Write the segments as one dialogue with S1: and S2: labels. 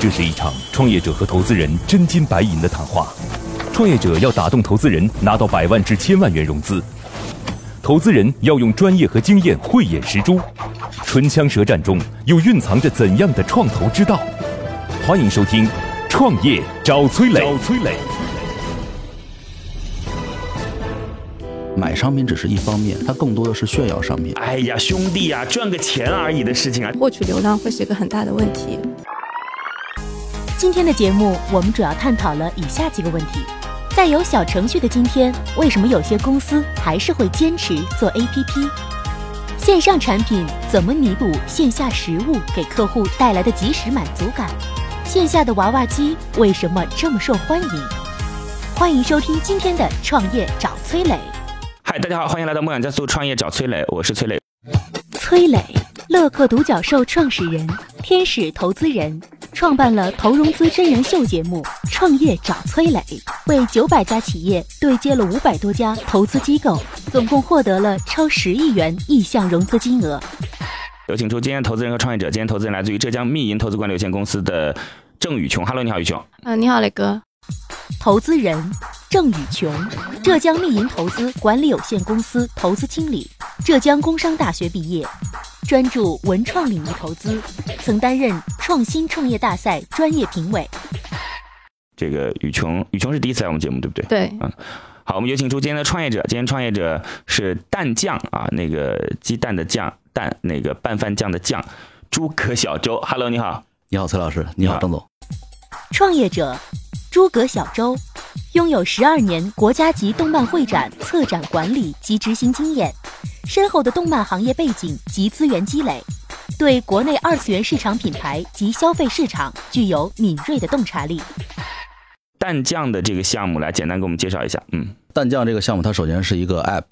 S1: 这是一场创业者和投资人真金白银的谈话。创业者要打动投资人，拿到百万至千万元融资；投资人要用专业和经验慧眼识珠。唇枪舌战中，又蕴藏着怎样的创投之道？欢迎收听《创业找崔磊》。找崔磊。
S2: 买商品只是一方面，它更多的是炫耀商品。
S3: 哎呀，兄弟呀，赚个钱而已的事情啊，
S4: 获取流量会是一个很大的问题。
S5: 今天的节目，我们主要探讨了以下几个问题：在有小程序的今天，为什么有些公司还是会坚持做 APP？线上产品怎么弥补线下实物给客户带来的即时满足感？线下的娃娃机为什么这么受欢迎？欢迎收听今天的创业找崔磊。
S3: 嗨，大家好，欢迎来到梦想加速创业找崔磊，我是崔磊。
S5: 崔磊，乐客独角兽创始人，天使投资人，创办了投融资真人秀节目《创业找崔磊》，为九百家企业对接了五百多家投资机构，总共获得了超十亿元意向融资金额。
S3: 有请出今天投资人和创业者。今天投资人来自于浙江密银投资管理有限公司的郑宇琼。Hello，你好，宇琼。
S4: 嗯，你好，磊哥。
S5: 投资人。郑宇琼，浙江密银投资管理有限公司投资经理，浙江工商大学毕业，专注文创领域投资，曾担任创新创业大赛专业评委。
S3: 这个雨琼，雨琼是第一次来我们节目，对不对？
S4: 对。
S3: 嗯，好，我们有请出今天的创业者。今天创业者是蛋酱啊，那个鸡蛋的酱，蛋那个拌饭酱的酱，诸葛小周。Hello，你好。
S2: 你好，崔老师。你好，郑总。
S5: 创业者。诸葛小周拥有十二年国家级动漫会展策展管理及执行经验，深厚的动漫行业背景及资源积累，对国内二次元市场品牌及消费市场具有敏锐的洞察力。
S3: 蛋酱的这个项目，来简单给我们介绍一下。嗯，
S2: 蛋酱这个项目，它首先是一个 App。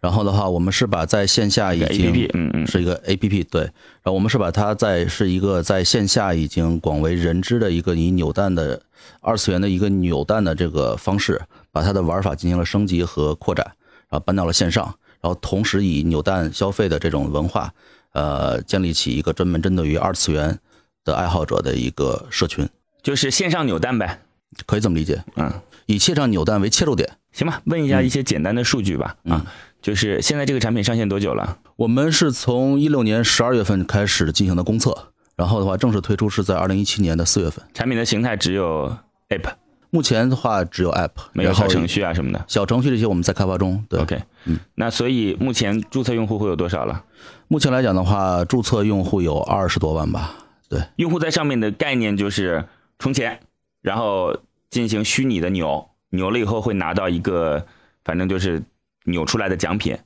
S2: 然后的话，我们是把在线下已经，
S3: 嗯嗯，
S2: 是一个 A P P，对。然后我们是把它在是一个在线下已经广为人知的一个以扭蛋的二次元的一个扭蛋的这个方式，把它的玩法进行了升级和扩展，然后搬到了线上。然后同时以扭蛋消费的这种文化，呃，建立起一个专门针对于二次元的爱好者的一个社群，
S3: 就是线上扭蛋呗，
S2: 可以这么理解。嗯，以线上扭蛋为切入点，
S3: 行吧？问一下一些简单的数据吧。啊。就是现在这个产品上线多久了？
S2: 我们是从一六年十二月份开始进行的公测，然后的话正式推出是在二零一七年的四月份。
S3: 产品的形态只有 App，
S2: 目前的话只有 App，
S3: 没有小程序啊什么的。
S2: 小程序这些我们在开发中。对
S3: ，OK，嗯，那所以目前注册用户会有多少了？
S2: 目前来讲的话，注册用户有二十多万吧。对，
S3: 用户在上面的概念就是充钱，然后进行虚拟的扭，扭了以后会拿到一个，反正就是。扭出来的奖品，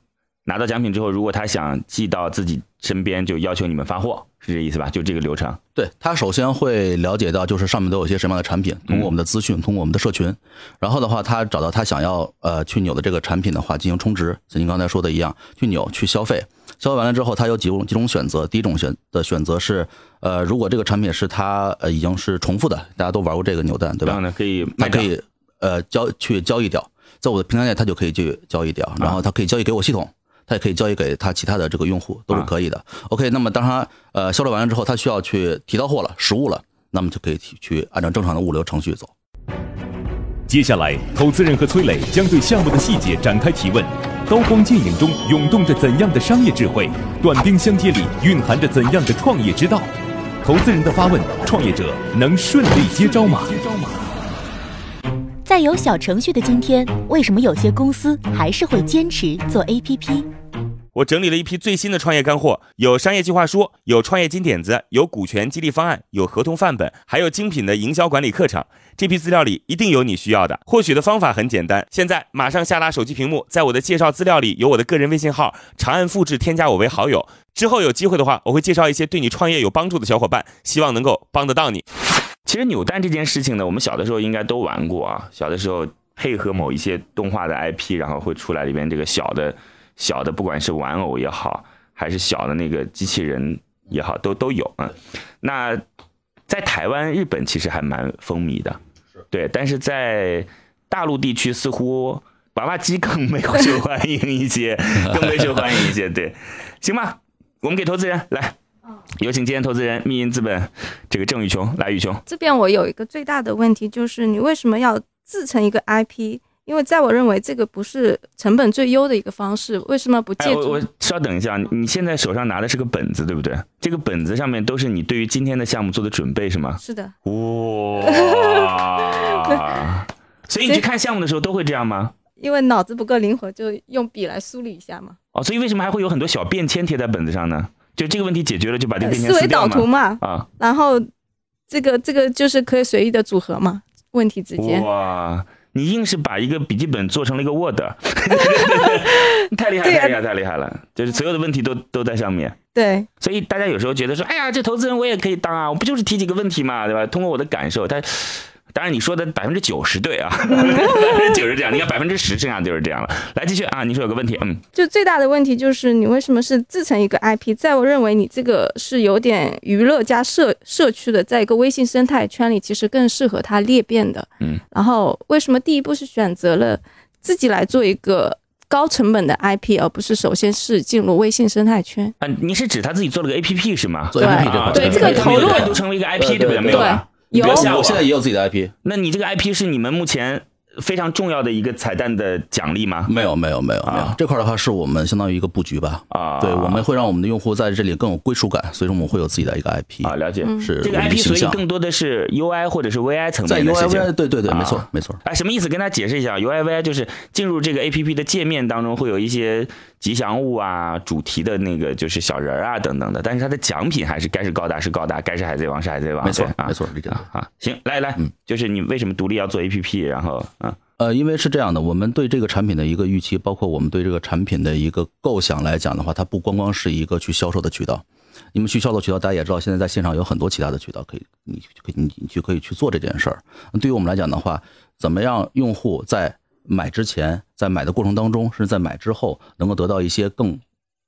S3: 拿到奖品之后，如果他想寄到自己身边，就要求你们发货，是这意思吧？就这个流程。
S2: 对他首先会了解到，就是上面都有些什么样的产品，通过我们的资讯，通过我们的社群，然后的话，他找到他想要呃去扭的这个产品的话，进行充值，像您刚才说的一样，去扭去消费，消费完了之后，他有几种几种选择。第一种选的选择是，呃，如果这个产品是他呃已经是重复的，大家都玩过这个扭蛋，对吧？
S3: 呢，可以，
S2: 他可以呃交去交易掉。在我的平台内，他就可以去交易掉，然后他可以交易给我系统，他也可以交易给他其他的这个用户，都是可以的。OK，那么当他呃销售完了之后，他需要去提到货了，实物了，那么就可以去按照正常的物流程序走。
S1: 接下来，投资人和崔磊将对项目的细节展开提问。刀光剑影中涌动着怎样的商业智慧？短兵相接里蕴含着怎样的创业之道？投资人的发问，创业者能顺利接招吗？
S5: 在有小程序的今天，为什么有些公司还是会坚持做 APP？
S6: 我整理了一批最新的创业干货，有商业计划书，有创业金点子，有股权激励方案，有合同范本，还有精品的营销管理课程。这批资料里一定有你需要的。获取的方法很简单，现在马上下拉手机屏幕，在我的介绍资料里有我的个人微信号，长按复制添加我为好友。之后有机会的话，我会介绍一些对你创业有帮助的小伙伴，希望能够帮得到你。
S3: 其实扭蛋这件事情呢，我们小的时候应该都玩过啊。小的时候配合某一些动画的 IP，然后会出来里边这个小的、小的，不管是玩偶也好，还是小的那个机器人也好，都都有啊。那在台湾、日本其实还蛮风靡的，对。但是在大陆地区，似乎娃娃机更没有受欢迎一些，更没受欢迎一些。对，行吧，我们给投资人来。有请今天投资人密银资本这这个郑宇琼，来宇琼，
S4: 这边我有一个最大的问题，就是你为什么要自成一个 IP？因为在我认为这个不是成本最优的一个方式，为什么不
S3: 哎，
S4: 借助？
S3: 我我稍等一下，你现在手上拿的是个本子，对不对？这个本子上面都是你对于今天的项目做的准备，是吗？
S4: 是的，
S3: 哇！所以你去看项目的时候都会这样吗？
S4: 因为脑子不够灵活，就用笔来梳理一下嘛。
S3: 哦，所以为什么还会有很多小便签贴在本子上呢？就这个问题解决了，就把这个
S4: 思维导？图嘛，
S3: 啊，
S4: 然后这个这个就是可以随意的组合嘛，问题之间。
S3: 哇！你硬是把一个笔记本做成了一个 Word，太厉害，太厉害，太厉害了！就是所有的问题都都在上面。
S4: 对，
S3: 所以大家有时候觉得说，哎呀，这投资人我也可以当啊，我不就是提几个问题嘛，对吧？通过我的感受，他当然你说的百分之九十对啊，百分之九十这样，你看百分之十剩下就是这样了。来继续啊，你说有个问题，嗯，
S4: 就最大的问题就是你为什么是自成一个 IP？在我认为你这个是有点娱乐加社社区的，在一个微信生态圈里，其实更适合它裂变的。
S3: 嗯，
S4: 然后为什么第一步是选择了自己来做一个高成本的 IP，而不是首先是进入微信生态圈？
S3: 啊，你是指他自己做了个 APP 是吗？
S2: 做
S4: 对对这个投入
S3: 单独成为一个 IP，
S2: 对
S3: 对不对？
S2: 对
S3: 有我
S2: 我现在也有自己的 IP，
S3: 那你这个 IP 是你们目前非常重要的一个彩蛋的奖励吗？
S2: 没有没有没有没有
S3: 啊，
S2: 这块的话是我们相当于一个布局吧。
S3: 啊，
S2: 对，我们会让我们的用户在这里更有归属感，所以说我们会有自己的一个 IP，
S3: 啊了解。
S4: 是
S3: 这个 IP 所以。更多的是 UI 或者是 VI 层面的事
S2: UI 对对对，没
S3: 啊
S2: 错没错。
S3: 哎，什么意思？跟大家解释一下，UI VI 就是进入这个 APP 的界面当中会有一些吉祥物啊、主题的那个就是小人儿啊等等的，但是它的奖品还是该是高达是高达，该是海贼王是海贼王，
S2: 没错
S3: 啊
S2: 没错，理解
S3: 啊啊，行，来来，
S2: 嗯
S3: 就是你为什么独立要做 APP？然后啊，
S2: 呃，因为是这样的，我们对这个产品的一个预期，包括我们对这个产品的一个构想来讲的话，它不光光是一个去销售的渠道。你们去销售渠道，大家也知道，现在在线上有很多其他的渠道可以，你可以你你去可以去做这件事儿。对于我们来讲的话，怎么样用户在买之前，在买的过程当中，甚至在买之后，能够得到一些更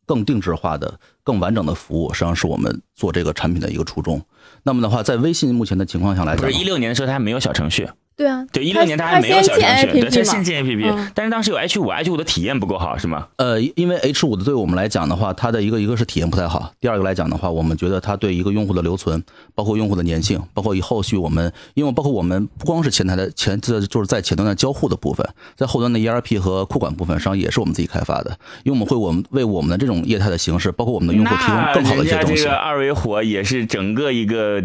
S2: 更定制化的、更完整的服务，实际上是我们做这个产品的一个初衷。那么的话，在微信目前的情况下来讲
S3: 不是，一六年的时候它还没有小程序，
S4: 对啊，
S3: 对，一六年它还没有小程序，对，它
S4: 它先
S3: 先
S4: 进 APP
S3: 但是当时有 H 五，H 五的体验不够好，是吗？
S2: 呃，因为 H 五的对我们来讲的话，它的一个一个是体验不太好，第二个来讲的话，我们觉得它对一个用户的留存，包括用户的粘性，包括以后续我们，因为包括我们不光是前台的前，这就是在前端的交互的部分，在后端的 ERP 和库管部分上也是我们自己开发的，因为我们会我们为我们的这种业态的形式，包括我们的用户提供更好的一些东西
S3: 那人家这个。二维火也是整个一个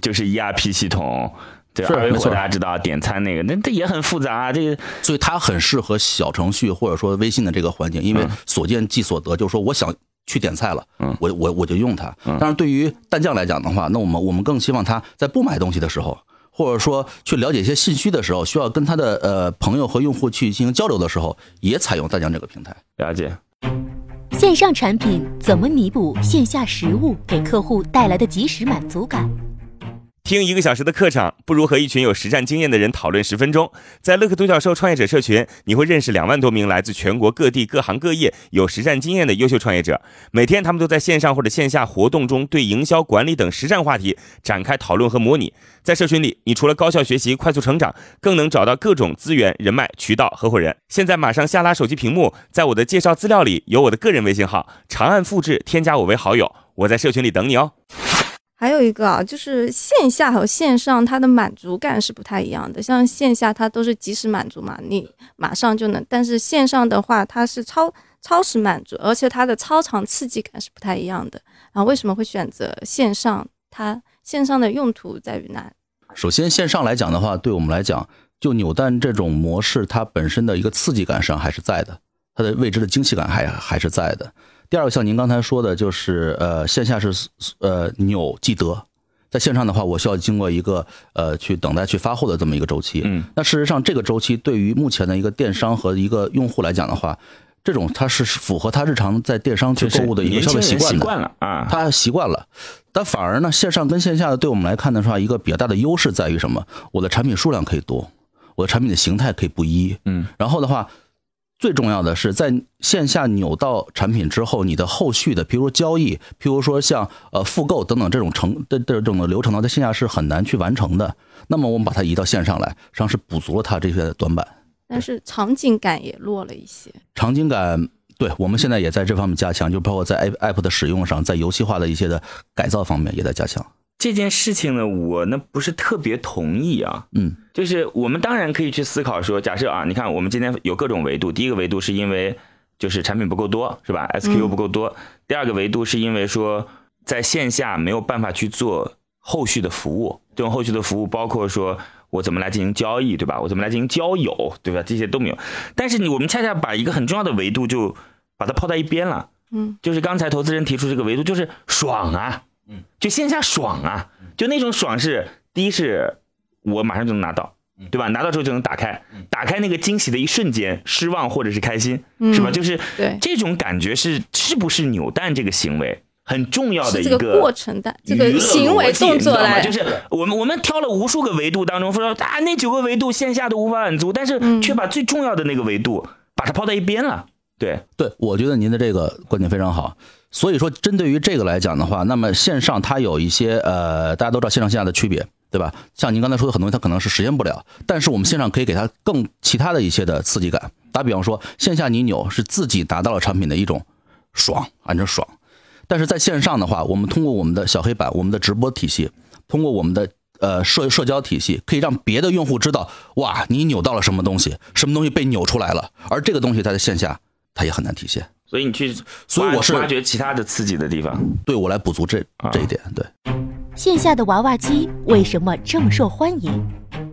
S3: 就是 ERP 系统。对，
S2: 是
S3: 二维火
S2: 没错
S3: 大家知道点餐那个，那这也很复杂啊。这个
S2: 所以它很适合小程序或者说微信的这个环境，因为所见即所得，就是说我想去点菜了，
S3: 嗯
S2: 我我我就用它。但是对于蛋酱来讲的话，那我们我们更希望他在不买东西的时候，或者说去了解一些信息的时候，需要跟他的呃朋友和用户去进行交流的时候，也采用蛋酱这个平台。
S3: 了解，
S5: 线上产品怎么弥补线下实物给客户带来的及时满足感？
S6: 听一个小时的课程，不如和一群有实战经验的人讨论十分钟。在乐克独角兽创业者社群，你会认识两万多名来自全国各地各行各业有实战经验的优秀创业者。每天，他们都在线上或者线下活动中对营销管理等实战话题展开讨论和模拟。在社群里，你除了高效学习、快速成长，更能找到各种资源、人脉、渠道、合伙人。现在马上下拉手机屏幕，在我的介绍资料里有我的个人微信号，长按复制，添加我为好友。我在社群里等你哦。
S4: 还有一个啊，就是线下和线上它的满足感是不太一样的。像线下它都是即时满足嘛，你马上就能；但是线上的话，它是超超时满足，而且它的超长刺激感是不太一样的。然后为什么会选择线上？它线上的用途在于哪？
S2: 首先，线上来讲的话，对我们来讲，就扭蛋这种模式，它本身的一个刺激感上还是在的，它的未知的惊喜感还还是在的。第二个，像您刚才说的，就是呃，线下是呃纽即得，在线上的话，我需要经过一个呃去等待去发货的这么一个周期。
S3: 嗯，
S2: 那事实上，这个周期对于目前的一个电商和一个用户来讲的话，这种它是符合他日常在电商去购物的一个消费习惯的。
S3: 惯了啊。
S2: 他习惯了，但反而呢，线上跟线下的对我们来看的话，一个比较大的优势在于什么？我的产品数量可以多，我的产品的形态可以不一，
S3: 嗯，
S2: 然后的话，最重要的是在线下扭到产品之后，你的后续的，比如说交易，譬如说像呃复购等等这种程的这种的流程呢，在线下是很难去完成的。那么我们把它移到线上来，实际上是补足了它这些短板，
S4: 但是场景感也弱了一些。
S2: 场景感。对，我们现在也在这方面加强，就包括在 app app 的使用上，在游戏化的一些的改造方面也在加强。
S3: 这件事情呢，我呢不是特别同意啊。
S2: 嗯，
S3: 就是我们当然可以去思考说，假设啊，你看我们今天有各种维度，第一个维度是因为就是产品不够多，是吧？SKU 不够多。第二个维度是因为说在线下没有办法去做后续的服务，这种后续的服务包括说我怎么来进行交易，对吧？我怎么来进行交友，对吧？这些都没有。但是你我们恰恰把一个很重要的维度就把它抛在一边了。
S4: 嗯，
S3: 就是刚才投资人提出这个维度，就是爽啊，嗯，就线下爽啊，就那种爽是第一是我马上就能拿到，对吧？拿到之后就能打开，打开那个惊喜的一瞬间，失望或者是开心，是吧？就是
S4: 对。
S3: 这种感觉是是不是扭蛋这个行为很重要的一
S4: 个过程的这个行为动作来，
S3: 就是我们我们挑了无数个维度当中，说啊那九个维度线下都无法满足，但是
S4: 嗯。
S3: 却把最重要的那个维度把它抛在一边了。对，
S2: 对，我觉得您的这个观点非常好。所以说，针对于这个来讲的话，那么线上它有一些呃，大家都知道线上线下的区别，对吧？像您刚才说的很多东西，它可能是实现不了，但是我们线上可以给它更其他的一些的刺激感。打比方说，线下你扭是自己拿到了产品的一种爽，按着爽。但是在线上的话，我们通过我们的小黑板、我们的直播体系，通过我们的呃社社交体系，可以让别的用户知道，哇，你扭到了什么东西，什么东西被扭出来了，而这个东西它在线下它也很难体现。
S3: 所以你去，
S2: 所以我是
S3: 挖掘其他的刺激的地方。
S2: 对我来补足这这一点，对。
S5: 线下的娃娃机为什么这么受欢迎？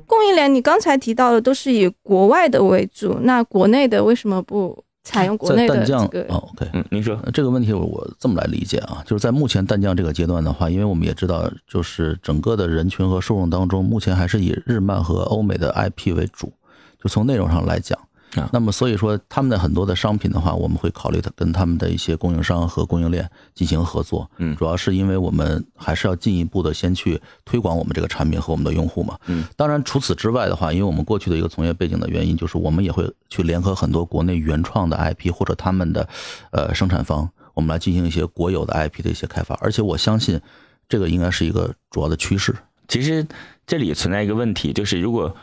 S4: 供应链你刚才提到的都是以国外的为主，那国内的为什么不采用国内的？
S2: 哦，OK，
S3: 嗯，您说，
S2: 呃这个问题我我这么来理解啊，就是在目前淡酱这个阶段的话，因为我们也知道，就是整个的人群和受众当中，目前还是以日漫和欧美的 IP 为主，就从内容上来讲
S3: 啊。
S2: 那么所以说，他们的很多的商品的话，我们会考虑的跟他们的一些供应商和供应链进行合作。
S3: 嗯
S2: 主要是因为我们还是要进一步的先去推广我们这个产品和我们的用户嘛。
S3: 嗯，
S2: 当然除此之外的话，因为我们过去的一个从业背景的原因，就是我们也会去联合很多国内原创的 IP 或者他们的呃生产方，我们来进行一些国有的 IP 的一些开发。而且我相信，这个应该是一个主要的趋势。
S3: 其实这里存在一个问题，就是如果，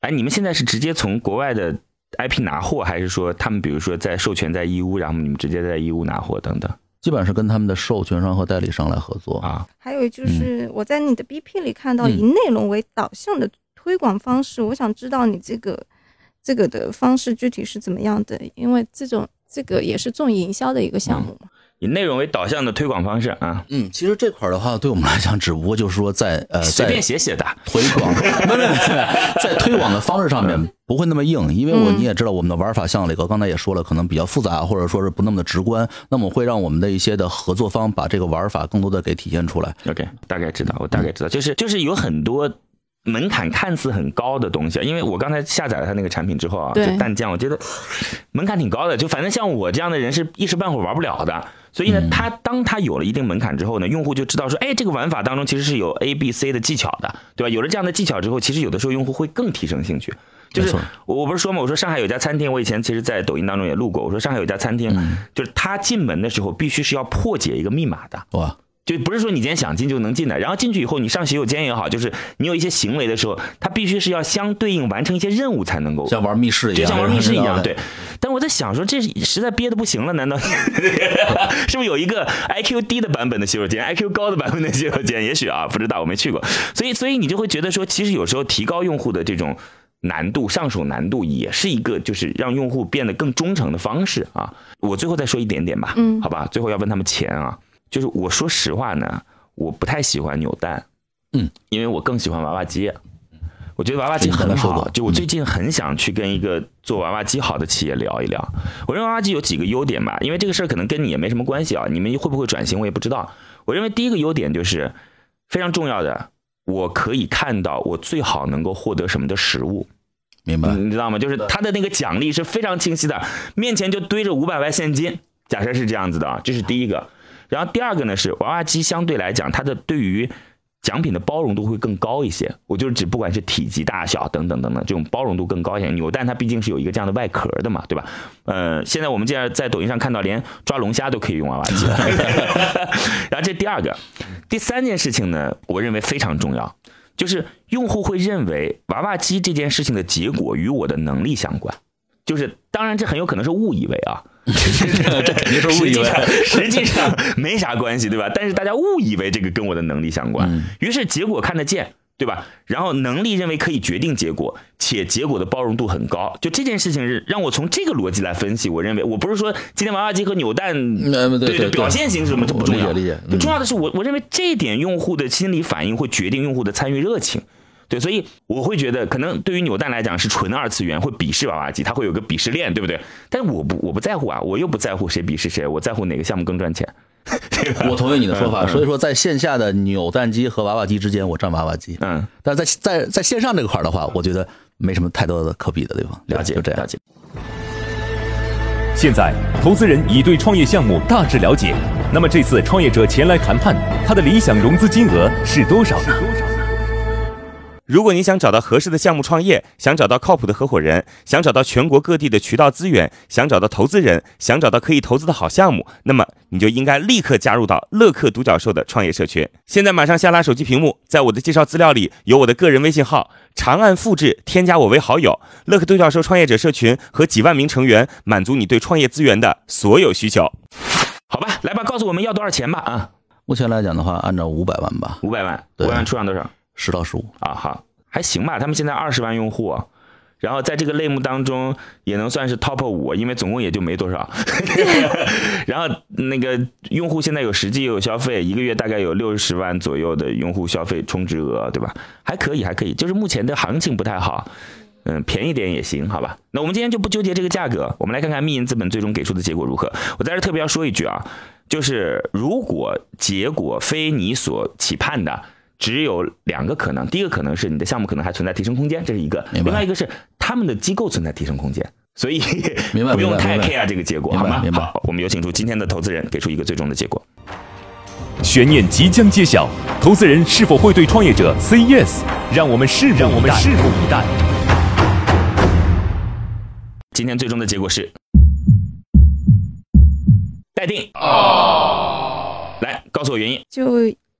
S3: 哎，你们现在是直接从国外的 IP 拿货，还是说他们比如说在授权在义乌，然后你们直接在义乌拿货等等
S2: 基本上是跟他们的授权商和代理商来合作。
S3: 啊？
S4: 还有就是我在你的 BP 里看到
S2: 嗯
S4: 以内容为导向的推广方式，我想知道你这个这个的方式具体是怎么样的？因为这种这个也是重营销的一个项目嘛。
S3: 以内容为导向的推广方式啊，
S2: 嗯，其实这块儿的话，对我们来讲，只不过就是说在呃
S3: 随便写写的。
S2: 推广，没没没没，在推广的方式上面不会那么硬，因为我
S4: 嗯
S2: 你也知道，我们的玩法像磊哥刚才也说了，可能比较复杂，或者说是不那么的直观，那么会让我们的一些的合作方把这个玩法更多的给体现出来。
S3: OK，大概知道，我大概知道，就是就是有很多门槛看似很高的东西啊，因为我刚才下载了他那个产品之后啊，就
S4: 对
S3: 淡江，我觉得门槛挺高的，就反正像我这样的人是一时半会儿玩不了的。所以呢，他当他有了一定门槛之后呢，用户就知道说，哎，这个玩法当中其实是有 A、B、C 的技巧的，对吧？有了这样的技巧之后，其实有的时候用户会更提升兴趣。就是我我不是说嘛，我说上海有家餐厅，我以前其实，在抖音当中也录过。我说上海有家餐厅，就是他进门的时候必须是要破解一个密码的，
S2: 哇，
S3: 就不是说你今天想进就能进的，然后进去以后你上洗手间也好，就是你有一些行为的时候，它必须是要相对应完成一些任务才能够，
S2: 像玩密室一样，
S3: 就像玩密室一样，对。但我在想说，这实在憋得不行了，难道 是不是有一个 IQ 低的版本的洗手间，IQ 高的版本的洗手间？也许啊，不知道，我没去过。所以，所以你就会觉得说，其实有时候提高用户的这种难度，上手难度也是一个就是让用户变得更忠诚的方式啊。我最后再说一点点吧，
S4: 嗯
S3: 好吧，最后要问他们钱啊，就是我说实话呢，我不太喜欢扭蛋，
S2: 嗯，
S3: 因为我更喜欢娃娃机。我觉得娃娃机很好就我最近很想去跟一个做娃娃机好的企业聊一聊。我认为娃娃机有几个优点吧，因为这个事儿可能跟你也没什么关系啊，你们会不会转型我也不知道。我认为第一个优点就是非常重要的，我可以看到我最好能够获得什么的食物。
S2: 明白？
S3: 你知道吗？就是他的那个奖励是非常清晰的，面前就堆着五百万现金，假设是这样子的啊，这是第一个。然后第二个呢是娃娃机相对来讲，它的对于奖品的包容度会更高一些。我就是指不管是体积大小等等等等，这种包容度更高一些。扭蛋它毕竟是有一个这样的外壳的嘛，对吧？呃，现在我们竟然在抖音上看到连抓龙虾都可以用娃娃机了。然后这第二个，第三件事情呢，我认为非常重要。就是用户会认为娃娃机这件事情的结果与我的能力相关，就是当然这很有可能是误以为啊，
S2: 这肯定是误以为
S3: 实际上没啥关系，对吧？但是大家误以为这个跟我的能力相关，
S2: 嗯
S3: 于是结果看得见。对吧？然后能力认为可以决定结果，且结果的包容度很高。就这件事情是让我从这个逻辑来分析。我认为我不是说今天娃娃机和扭蛋
S2: 嗯对对对
S3: 表现型是什么这不重要，
S2: 我理解理解嗯
S3: 重要的是我我认为这一点用户的心理反应会决定用户的参与热情。对，所以我会觉得，可能对于扭蛋来讲是纯二次元，会鄙视娃娃机，它会有个鄙视链，对不对？但是我不，我不在乎啊，我又不在乎谁鄙视谁，我在乎哪个项目更赚钱，
S2: 我同意你的说法，
S3: 嗯
S2: 所以说在线下的扭蛋机和娃娃机之间，我占娃娃机。
S3: 嗯，
S2: 但是在在在线上这个块的话，我觉得没什么太多的可比的地方。
S3: 了解，
S2: 就这样
S3: 了。解。
S1: 现在，投资人已对创业项目大致了解。那么这次创业者前来谈判，他的理想融资金额是多少呢？
S6: 如果你想找到合适的项目创业，想找到靠谱的合伙人，想找到全国各地的渠道资源，想找到投资人，想找到可以投资的好项目，那么你就应该立刻加入到乐客独角兽的创业社群。现在马上下拉手机屏幕，在我的介绍资料里有我的个人微信号，长按复制，添加我为好友。乐客独角兽创业者社群和几万名成员，满足你对创业资源的所有需求。
S3: 好吧，来吧，告诉我们要多少钱吧啊，
S2: 目前来讲的话，按照五百万吧，
S3: 五百万，五
S2: 对
S3: 百万出让多少
S2: 十到十五。
S3: 啊？好，还行吧，他们现在二十万用户。然后在这个类目当中也能算是 top 五，因为总共也就没多少。然后那个用户现在有实际也有消费，一个月大概有六十万左右的用户消费充值额，对吧？还可以，还可以，就是目前的行情不太好。嗯，便宜点也行，好吧？那我们今天就不纠结这个价格，我们来看看密银资本最终给出的结果如何。我在这特别要说一句啊，就是如果结果非你所期盼的，只有两个可能。第一个可能是你的项目可能还存在提升空间，这是一个；另外一个是他们的机构存在提升空间。所以
S2: 明白
S3: 不用太 care 这个结果，好吗？
S2: 明白明白
S3: 好，我们有请出今天的投资人，给出一个最终的结果。
S1: 悬念即将揭晓，投资人是否会对创业者 say yes？让我们拭目让我们拭目以待。
S3: 今天最终的结果是待定。来告诉我原因。
S4: 就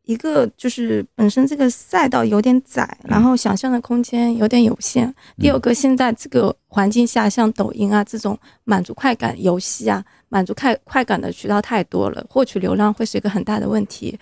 S4: 一个就是本身这个赛道有点窄，然后想象的空间有点有限。第二个，现在这个环境下，像抖音啊这种满足快感游戏啊，满足快快感的渠道太多了，获取流量会是一个很大的问题。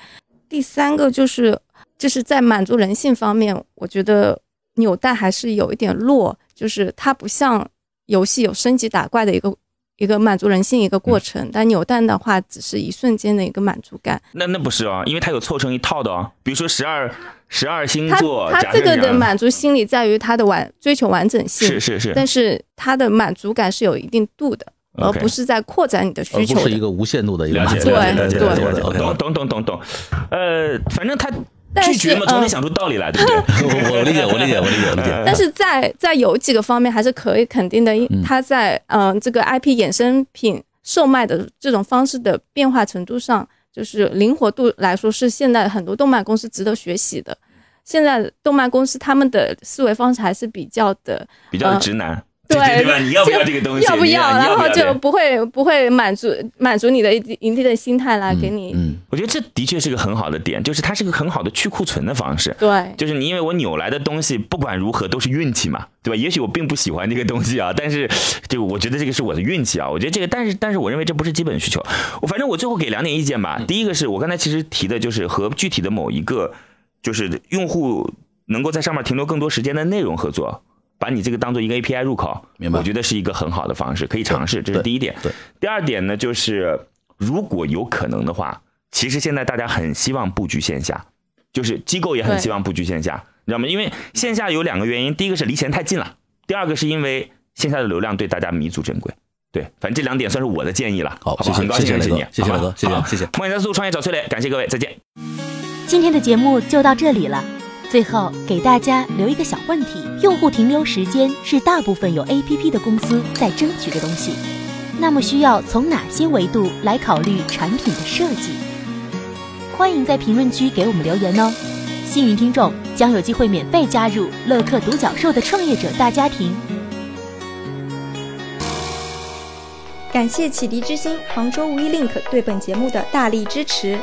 S4: 第三个就是就是在满足人性方面，我觉得纽带还是有一点弱，就是它不像游戏有升级打怪的一个。一个满足人性一个过程，但扭蛋的话只是一瞬间的一个满足感。
S3: 那那不是啊，因为它有凑成一套的啊。比如说十二十二星座，
S4: 它这个的满足心理在于它的完追求完整性，
S3: 是是是，
S4: 但是它的满足感是有一定度的，而不是在扩展你的需求的。
S2: 不是一个无限度的一个
S3: 了解
S2: 满足
S3: 了解了解
S4: 对
S3: 了解了解
S2: ，OK，
S3: 懂懂懂懂懂。呃，反正他拒绝嘛，总得
S4: 嗯
S3: 想出道理来，对不对？
S2: 我我理解，我理解，我理解，我理解。
S4: 但是在在有几个方面还是可以肯定的，因它在嗯、呃这个 IP 衍生品售卖的这种方式的变化程度上，就是灵活度来说，是现在很多动漫公司值得学习的。现在动漫公司他们的思维方式还是比较的
S3: 比较的直男，
S4: 对
S3: 对吧？你要不要这个东西？
S4: 要不
S3: 要？
S4: 然后就不会不会满足满足你的一定一定的心态来给你、
S2: 嗯，
S3: 我觉得这的确是个很好的点，就是它是个很好的去库存的方式。
S4: 对。
S3: 就是你因为我扭来的东西，不管如何都是运气嘛，对吧？也许我并不喜欢这个东西啊，但是就我觉得这个是我的运气啊。我觉得这个，但是但是我认为这不是基本需求。我反正我最后给两点意见吧。第一个是我刚才其实提的就是和具体的某一个就是用户能够在上面停留更多时间的内容合作。把你这个当做一个 API 入口，
S2: 明白
S3: 我觉得是一个很好的方式，可以尝试，这是第一点。
S2: 对，
S3: 第二点呢，就是如果有可能的话，其实现在大家很希望布局线下，就是机构也很希望布局线下，你知道吗？因为线下有两个原因，第一个是离钱太近了，第二个是因为线下的流量对大家弥足珍贵。对，反正这两点算是我的建议了。
S2: 好，
S3: 好？
S2: 谢谢
S3: 很高兴认识你，，
S2: 谢谢老哥，谢谢
S3: 好
S2: 谢谢。
S3: 梦想加速创业找崔磊，感谢各位，再见。
S5: 今天的节目就到这里了。最后给大家留一个小问题：用户停留时间是大部分有 APP 的公司在争取的东西，那么需要从哪些维度来考虑产品的设计？欢迎在评论区给我们留言哦。幸运听众将有机会免费加入乐客独角兽的创业者大家庭。
S7: 感谢启迪之星、杭州无一 link 对本节目的大力支持。